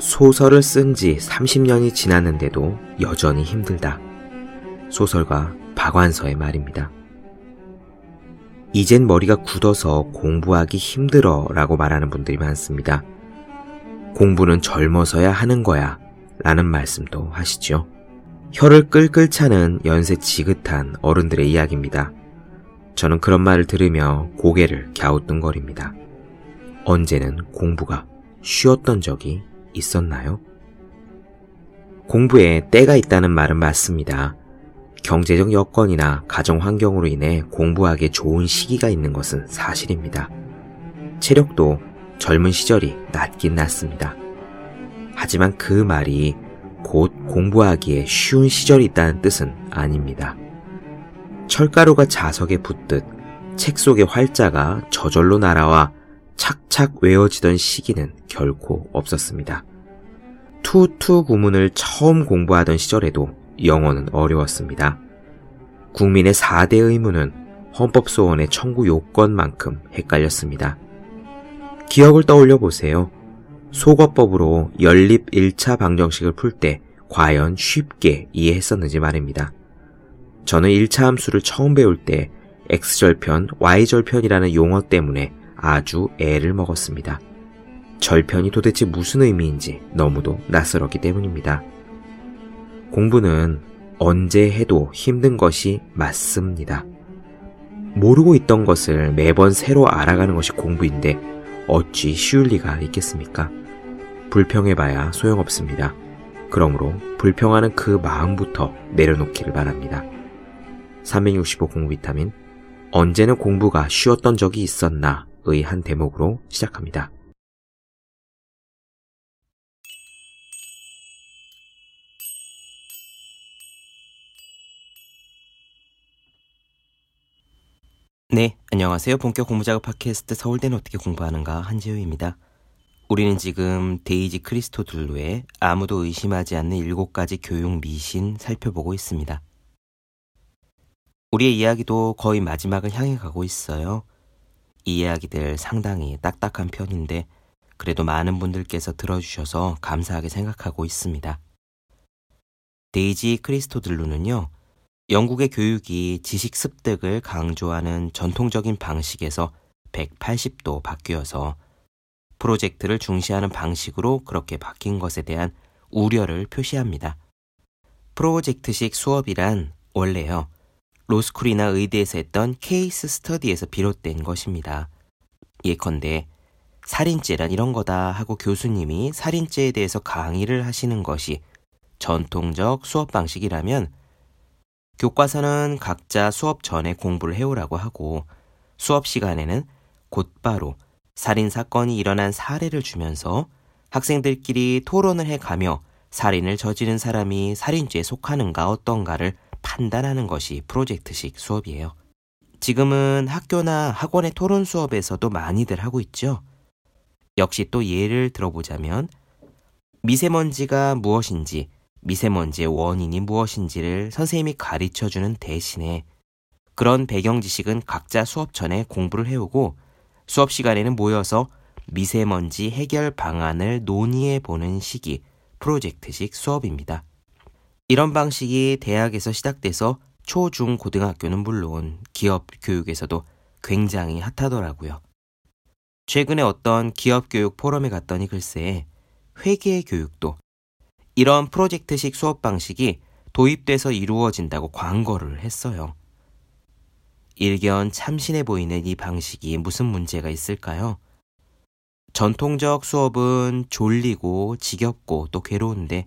소설을 쓴 지 30년이 지났는데도 여전히 힘들다. 소설가 박완서의 말입니다. 이젠 머리가 굳어서 공부하기 힘들어 라고 말하는 분들이 많습니다. 공부는 젊어서야 하는 거야 라는 말씀도 하시죠. 혀를 끌끌 차는 연세 지긋한 어른들의 이야기입니다. 저는 그런 말을 들으며 고개를 갸우뚱거립니다. 언제는 공부가 쉬었던 적이 있었나요? 공부에 때가 있다는 말은 맞습니다. 경제적 여건이나 가정 환경으로 인해 공부하기에 좋은 시기가 있는 것은 사실입니다. 체력도 젊은 시절이 낫긴 낫습니다. 하지만 그 말이 곧 공부하기에 쉬운 시절이 있다는 뜻은 아닙니다. 철가루가 자석에 붙듯 책 속의 활자가 저절로 날아와 착착 외워지던 시기는 결코 없었습니다. too to 구문을 처음 공부하던 시절에도 영어는 어려웠습니다. 국민의 4대 의무는 헌법소원의 청구 요건만큼 헷갈렸습니다. 기억을 떠올려 보세요. 소거법으로 연립 1차 방정식을 풀 때 과연 쉽게 이해했었는지 말입니다. 저는 1차 함수를 처음 배울 때 x절편, y절편이라는 용어 때문에 아주 애를 먹었습니다. 절편이 도대체 무슨 의미인지 너무도 낯설었기 때문입니다. 공부는 언제 해도 힘든 것이 맞습니다. 모르고 있던 것을 매번 새로 알아가는 것이 공부인데 어찌 쉬울 리가 있겠습니까? 불평해봐야 소용없습니다. 그러므로 불평하는 그 마음부터 내려놓기를 바랍니다. 365 공부 비타민 언제는 공부가 쉬웠던 적이 있었나 의 한 대목으로 시작합니다. 네, 안녕하세요. 본격 공부작업 팟캐스트 서울대는 어떻게 공부하는가 한지우입니다. 우리는 지금 데이지 크리스토들루의 아무도 의심하지 않는 일곱 가지 교육 미신 살펴보고 있습니다. 우리의 이야기도 거의 마지막을 향해 가고 있어요. 이 이야기들 상당히 딱딱한 편인데 그래도 많은 분들께서 들어주셔서 감사하게 생각하고 있습니다. 데이지 크리스토들루는요, 영국의 교육이 지식 습득을 강조하는 전통적인 방식에서 180도 바뀌어서 프로젝트를 중시하는 방식으로 그렇게 바뀐 것에 대한 우려를 표시합니다. 프로젝트식 수업이란 원래요. 로스쿨이나 의대에서 했던 케이스 스터디에서 비롯된 것입니다. 예컨대 살인죄란 이런 거다 하고 교수님이 살인죄에 대해서 강의를 하시는 것이 전통적 수업 방식이라면 교과서는 각자 수업 전에 공부를 해오라고 하고 수업 시간에는 곧바로 살인 사건이 일어난 사례를 주면서 학생들끼리 토론을 해 가며 살인을 저지른 사람이 살인죄에 속하는가 어떤가를 판단하는 것이 프로젝트식 수업이에요. 지금은 학교나 학원의 토론 수업에서도 많이들 하고 있죠. 역시 또 예를 들어보자면 미세먼지가 무엇인지 미세먼지의 원인이 무엇인지를 선생님이 가르쳐 주는 대신에 그런 배경 지식은 각자 수업 전에 공부를 해오고 수업 시간에는 모여서 미세먼지 해결 방안을 논의해 보는 시기 프로젝트식 수업입니다. 이런 방식이 대학에서 시작돼서 초, 중, 고등학교는 물론 기업 교육에서도 굉장히 핫하더라고요. 최근에 어떤 기업 교육 포럼에 갔더니 글쎄 회계 교육도 이런 프로젝트식 수업 방식이 도입돼서 이루어진다고 광고를 했어요. 일견 참신해 보이는 이 방식이 무슨 문제가 있을까요? 전통적 수업은 졸리고 지겹고 또 괴로운데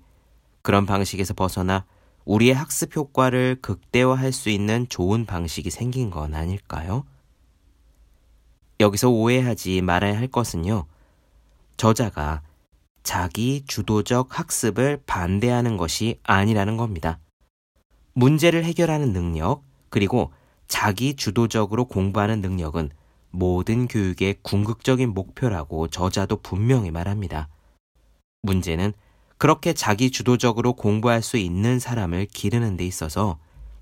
그런 방식에서 벗어나 우리의 학습 효과를 극대화할 수 있는 좋은 방식이 생긴 건 아닐까요? 여기서 오해하지 말아야 할 것은요. 저자가 자기 주도적 학습을 반대하는 것이 아니라는 겁니다. 문제를 해결하는 능력, 그리고 자기 주도적으로 공부하는 능력은 모든 교육의 궁극적인 목표라고 저자도 분명히 말합니다. 문제는 그렇게 자기 주도적으로 공부할 수 있는 사람을 기르는 데 있어서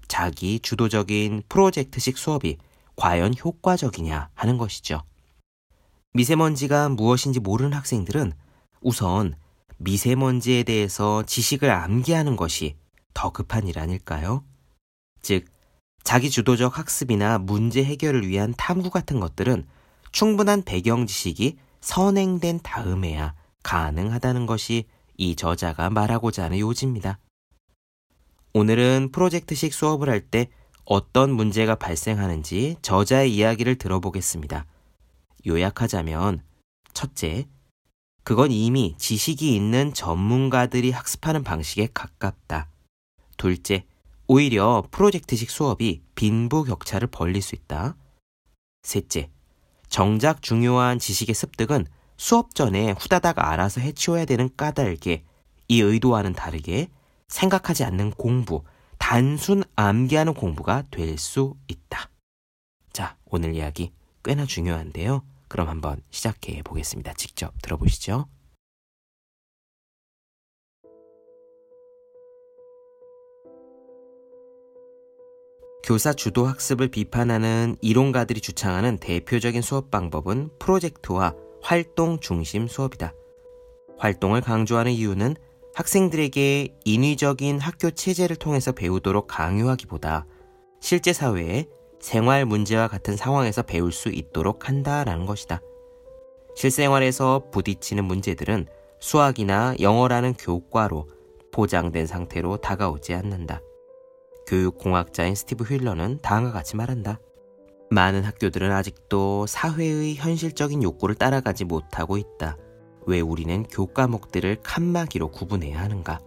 자기 주도적인 프로젝트식 수업이 과연 효과적이냐 하는 것이죠. 미세먼지가 무엇인지 모르는 학생들은 우선 미세먼지에 대해서 지식을 암기하는 것이 더 급한 일 아닐까요? 즉, 자기 주도적 학습이나 문제 해결을 위한 탐구 같은 것들은 충분한 배경 지식이 선행된 다음에야 가능하다는 것이 이 저자가 말하고자 하는 요지입니다. 오늘은 프로젝트식 수업을 할 때 어떤 문제가 발생하는지 저자의 이야기를 들어보겠습니다. 요약하자면, 첫째, 그건 이미 지식이 있는 전문가들이 학습하는 방식에 가깝다. 둘째, 오히려 프로젝트식 수업이 빈부 격차를 벌릴 수 있다. 셋째, 정작 중요한 지식의 습득은 수업 전에 후다닥 알아서 해치워야 되는 까닭에 이 의도와는 다르게 생각하지 않는 공부, 단순 암기하는 공부가 될 수 있다. 자, 오늘 이야기 꽤나 중요한데요. 그럼 한번 시작해 보겠습니다. 직접 들어보시죠. 교사 주도 학습을 비판하는 이론가들이 주창하는 대표적인 수업 방법은 프로젝트와 활동 중심 수업이다. 활동을 강조하는 이유는 학생들에게 인위적인 학교 체제를 통해서 배우도록 강요하기보다 실제 사회에 생활 문제와 같은 상황에서 배울 수 있도록 한다라는 것이다. 실생활에서 부딪히는 문제들은 수학이나 영어라는 교과로 보장된 상태로 다가오지 않는다. 교육공학자인 스티브 휠러는 다음과 같이 말한다. 많은 학교들은 아직도 사회의 현실적인 욕구를 따라가지 못하고 있다. 왜 우리는 교과목들을 칸막이로 구분해야 하는가?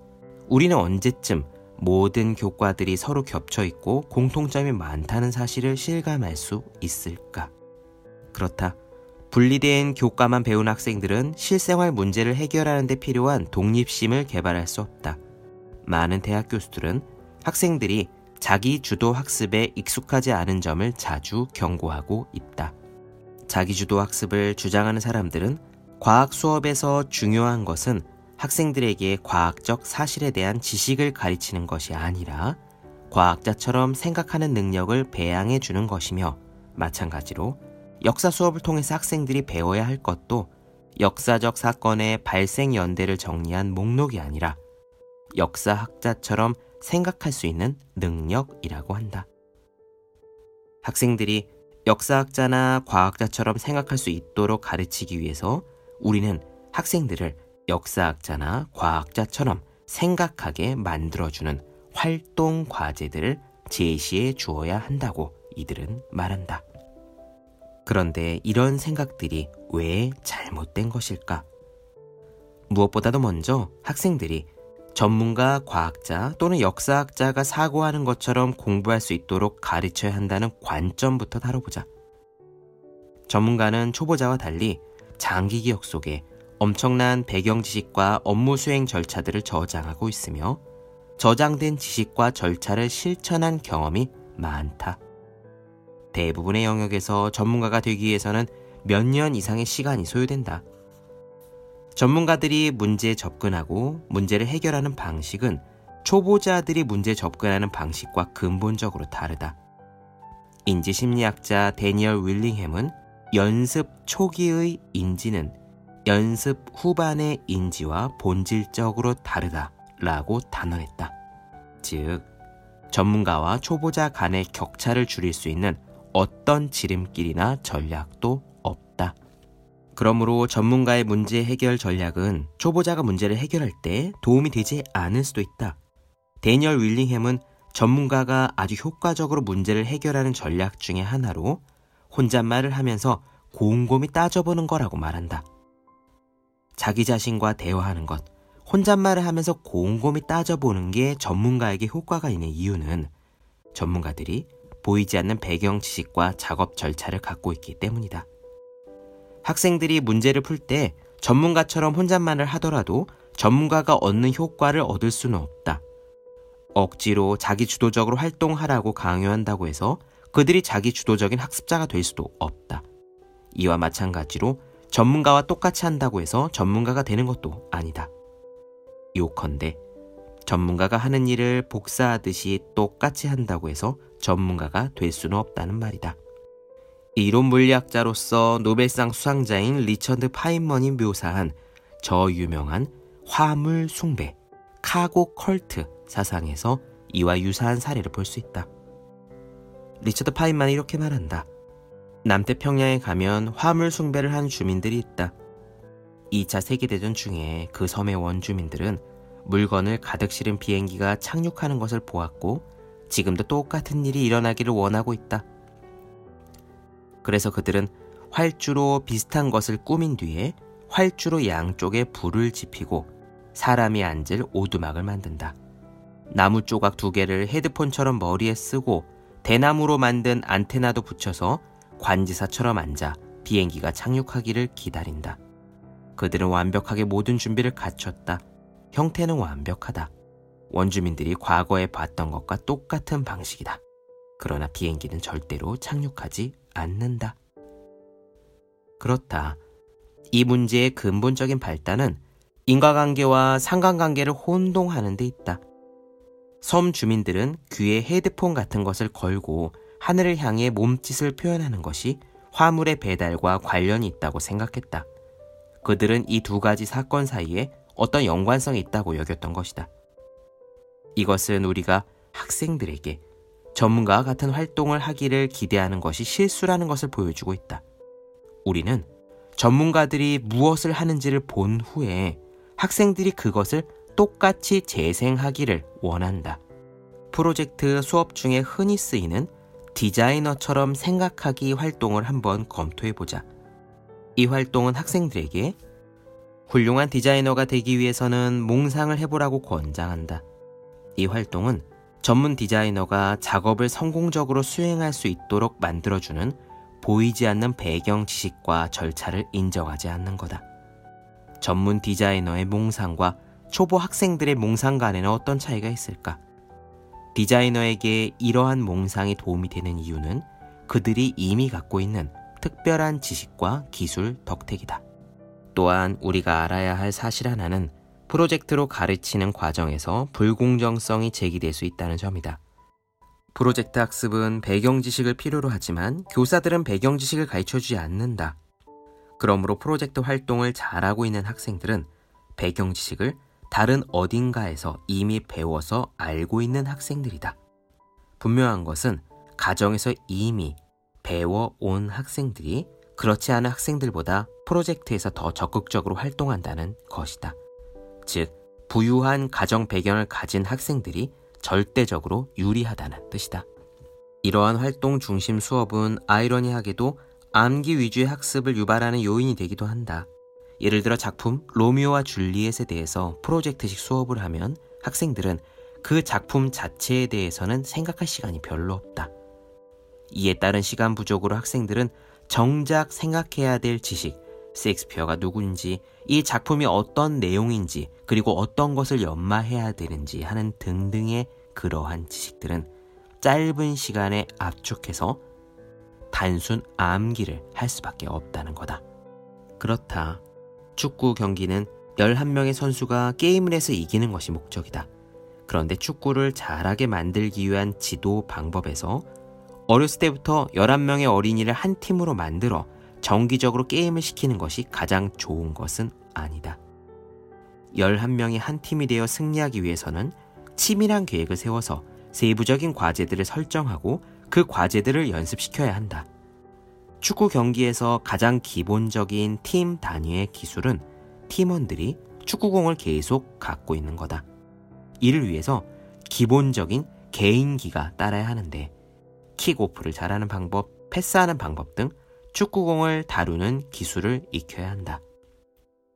우리는 언제쯤 모든 교과들이 서로 겹쳐 있고 공통점이 많다는 사실을 실감할 수 있을까? 그렇다. 분리된 교과만 배운 학생들은 실생활 문제를 해결하는 데 필요한 독립심을 개발할 수 없다. 많은 대학 교수들은 학생들이 자기 주도 학습에 익숙하지 않은 점을 자주 경고하고 있다. 자기 주도 학습을 주장하는 사람들은 과학 수업에서 중요한 것은 학생들에게 과학적 사실에 대한 지식을 가르치는 것이 아니라 과학자처럼 생각하는 능력을 배양해 주는 것이며 마찬가지로 역사 수업을 통해서 학생들이 배워야 할 것도 역사적 사건의 발생 연대를 정리한 목록이 아니라 역사학자처럼 생각할 수 있는 능력이라고 한다. 학생들이 역사학자나 과학자처럼 생각할 수 있도록 가르치기 위해서 우리는 학생들을 역사학자나 과학자처럼 생각하게 만들어주는 활동 과제들을 제시해 주어야 한다고 이들은 말한다. 그런데 이런 생각들이 왜 잘못된 것일까? 무엇보다도 먼저 학생들이 전문가 과학자 또는 역사학자가 사고하는 것처럼 공부할 수 있도록 가르쳐야 한다는 관점부터 다뤄보자. 전문가는 초보자와 달리 장기 기억 속에 엄청난 배경 지식과 업무 수행 절차들을 저장하고 있으며 저장된 지식과 절차를 실천한 경험이 많다. 대부분의 영역에서 전문가가 되기 위해서는 몇 년 이상의 시간이 소요된다. 전문가들이 문제에 접근하고 문제를 해결하는 방식은 초보자들이 문제 접근하는 방식과 근본적으로 다르다. 인지심리학자 데니얼 윌링햄은 연습 초기의 인지는 연습 후반의 인지와 본질적으로 다르다 라고 단언했다. 즉, 전문가와 초보자 간의 격차를 줄일 수 있는 어떤 지름길이나 전략도. 그러므로 전문가의 문제 해결 전략은 초보자가 문제를 해결할 때 도움이 되지 않을 수도 있다. 데니얼 윌링햄은 전문가가 아주 효과적으로 문제를 해결하는 전략 중의 하나로 혼잣말을 하면서 곰곰이 따져보는 거라고 말한다. 자기 자신과 대화하는 것, 혼잣말을 하면서 곰곰이 따져보는 게 전문가에게 효과가 있는 이유는 전문가들이 보이지 않는 배경 지식과 작업 절차를 갖고 있기 때문이다. 학생들이 문제를 풀 때 전문가처럼 혼잣말을 하더라도 전문가가 얻는 효과를 얻을 수는 없다. 억지로 자기 주도적으로 활동하라고 강요한다고 해서 그들이 자기 주도적인 학습자가 될 수도 없다. 이와 마찬가지로 전문가와 똑같이 한다고 해서 전문가가 되는 것도 아니다. 요컨대 전문가가 하는 일을 복사하듯이 똑같이 한다고 해서 전문가가 될 수는 없다는 말이다. 이론 물리학자로서 노벨상 수상자인 리처드 파인먼이 묘사한 저 유명한 화물 숭배, cargo cult 사상에서 이와 유사한 사례를 볼 수 있다. 리처드 파인만 이렇게 말한다. 남태평양에 가면 화물 숭배를 한 주민들이 있다. 2차 세계대전 중에 그 섬의 원주민들은 물건을 가득 실은 비행기가 착륙하는 것을 보았고 지금도 똑같은 일이 일어나기를 원하고 있다. 그래서 그들은 활주로 비슷한 것을 꾸민 뒤에 활주로 양쪽에 불을 지피고 사람이 앉을 오두막을 만든다. 나무 조각 두 개를 헤드폰처럼 머리에 쓰고 대나무로 만든 안테나도 붙여서 관지사처럼 앉아 비행기가 착륙하기를 기다린다. 그들은 완벽하게 모든 준비를 갖췄다. 형태는 완벽하다. 원주민들이 과거에 봤던 것과 똑같은 방식이다. 그러나 비행기는 절대로 착륙하지 않는다. 그렇다. 이 문제의 근본적인 발단은 인과관계와 상관관계를 혼동하는 데 있다. 섬 주민들은 귀에 헤드폰 같은 것을 걸고 하늘을 향해 몸짓을 표현하는 것이 화물의 배달과 관련이 있다고 생각했다. 그들은 이 두 가지 사건 사이에 어떤 연관성이 있다고 여겼던 것이다. 이것은 우리가 학생들에게 전문가와 같은 활동을 하기를 기대하는 것이 실수라는 것을 보여주고 있다. 우리는 전문가들이 무엇을 하는지를 본 후에 학생들이 그것을 똑같이 재생하기를 원한다. 프로젝트 수업 중에 흔히 쓰이는 디자이너처럼 생각하기 활동을 한번 검토해 보자. 이 활동은 학생들에게 훌륭한 디자이너가 되기 위해서는 몽상을 해보라고 권장한다. 이 활동은 전문 디자이너가 작업을 성공적으로 수행할 수 있도록 만들어주는 보이지 않는 배경 지식과 절차를 인정하지 않는 거다. 전문 디자이너의 몽상과 초보 학생들의 몽상 간에는 어떤 차이가 있을까? 디자이너에게 이러한 몽상이 도움이 되는 이유는 그들이 이미 갖고 있는 특별한 지식과 기술 덕택이다. 또한 우리가 알아야 할 사실 하나는 프로젝트로 가르치는 과정에서 불공정성이 제기될 수 있다는 점이다. 프로젝트 학습은 배경 지식을 필요로 하지만 교사들은 배경 지식을 가르쳐 주지 않는다. 그러므로 프로젝트 활동을 잘하고 있는 학생들은 배경 지식을 다른 어딘가에서 이미 배워서 알고 있는 학생들이다. 분명한 것은 가정에서 이미 배워온 학생들이 그렇지 않은 학생들보다 프로젝트에서 더 적극적으로 활동한다는 것이다. 즉, 부유한 가정 배경을 가진 학생들이 절대적으로 유리하다는 뜻이다. 이러한 활동 중심 수업은 아이러니하게도 암기 위주의 학습을 유발하는 요인이 되기도 한다. 예를 들어 작품 로미오와 줄리엣에 대해서 프로젝트식 수업을 하면 학생들은 그 작품 자체에 대해서는 생각할 시간이 별로 없다. 이에 따른 시간 부족으로 학생들은 정작 생각해야 될 지식, 셰익스피어가 누구인지, 이 작품이 어떤 내용인지, 그리고 어떤 것을 연마해야 되는지 하는 등등의 그러한 지식들은 짧은 시간에 압축해서 단순 암기를 할 수밖에 없다는 거다. 그렇다. 축구 경기는 11명의 선수가 게임을 해서 이기는 것이 목적이다. 그런데 축구를 잘하게 만들기 위한 지도 방법에서 어렸을 때부터 11명의 어린이를 한 팀으로 만들어 정기적으로 게임을 시키는 것이 가장 좋은 것은 아니다. 11명이 한 팀이 되어 승리하기 위해서는 치밀한 계획을 세워서 세부적인 과제들을 설정하고 그 과제들을 연습시켜야 한다. 축구 경기에서 가장 기본적인 팀 단위의 기술은 팀원들이 축구공을 계속 갖고 있는 거다. 이를 위해서 기본적인 개인기가 따라야 하는데 킥오프를 잘하는 방법, 패스하는 방법 등 축구공을 다루는 기술을 익혀야 한다.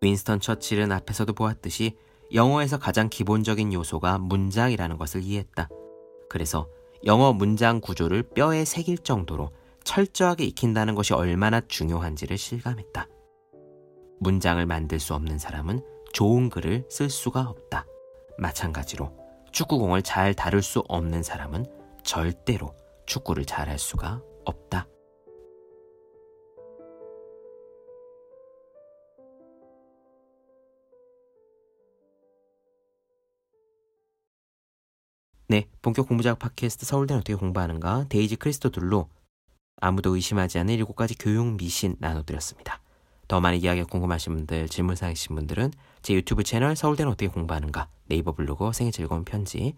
윈스턴 처칠은 앞에서도 보았듯이 영어에서 가장 기본적인 요소가 문장이라는 것을 이해했다. 그래서 영어 문장 구조를 뼈에 새길 정도로 철저하게 익힌다는 것이 얼마나 중요한지를 실감했다. 문장을 만들 수 없는 사람은 좋은 글을 쓸 수가 없다. 마찬가지로 축구공을 잘 다룰 수 없는 사람은 절대로 축구를 잘할 수가 없다. 네, 본격 공부작 팟캐스트 서울대는 어떻게 공부하는가 데이지 크리스토둘루 아무도 의심하지 않는 일곱 가지 교육 미신 나눠드렸습니다. 더 많은 이야기가 궁금하신 분들, 질문 사항 있으신 분들은 제 유튜브 채널 서울대는 어떻게 공부하는가, 네이버 블로그 생일 즐거운 편지,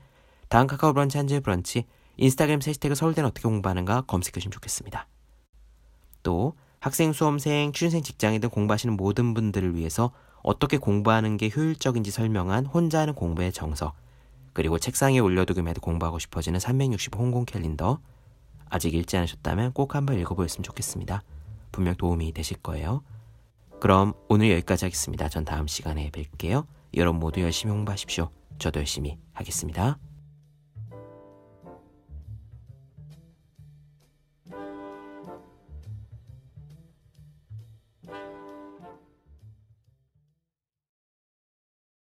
다음 카카오 브런치 한주의 브런치, 인스타그램 해시태그 서울대는 어떻게 공부하는가 검색해 주시면 좋겠습니다. 또 학생, 수험생, 취준생, 직장인 등 공부하시는 모든 분들을 위해서 어떻게 공부하는 게 효율적인지 설명한 혼자 하는 공부의 정석, 그리고 책상에 올려두기만 해도 공부하고 싶어지는 365 홍콩 캘린더, 아직 읽지 않으셨다면 꼭 한번 읽어보셨으면 좋겠습니다. 분명 도움이 되실 거예요. 그럼 오늘 여기까지 하겠습니다. 전 다음 시간에 뵐게요. 여러분 모두 열심히 홍보하십시오. 저도 열심히 하겠습니다.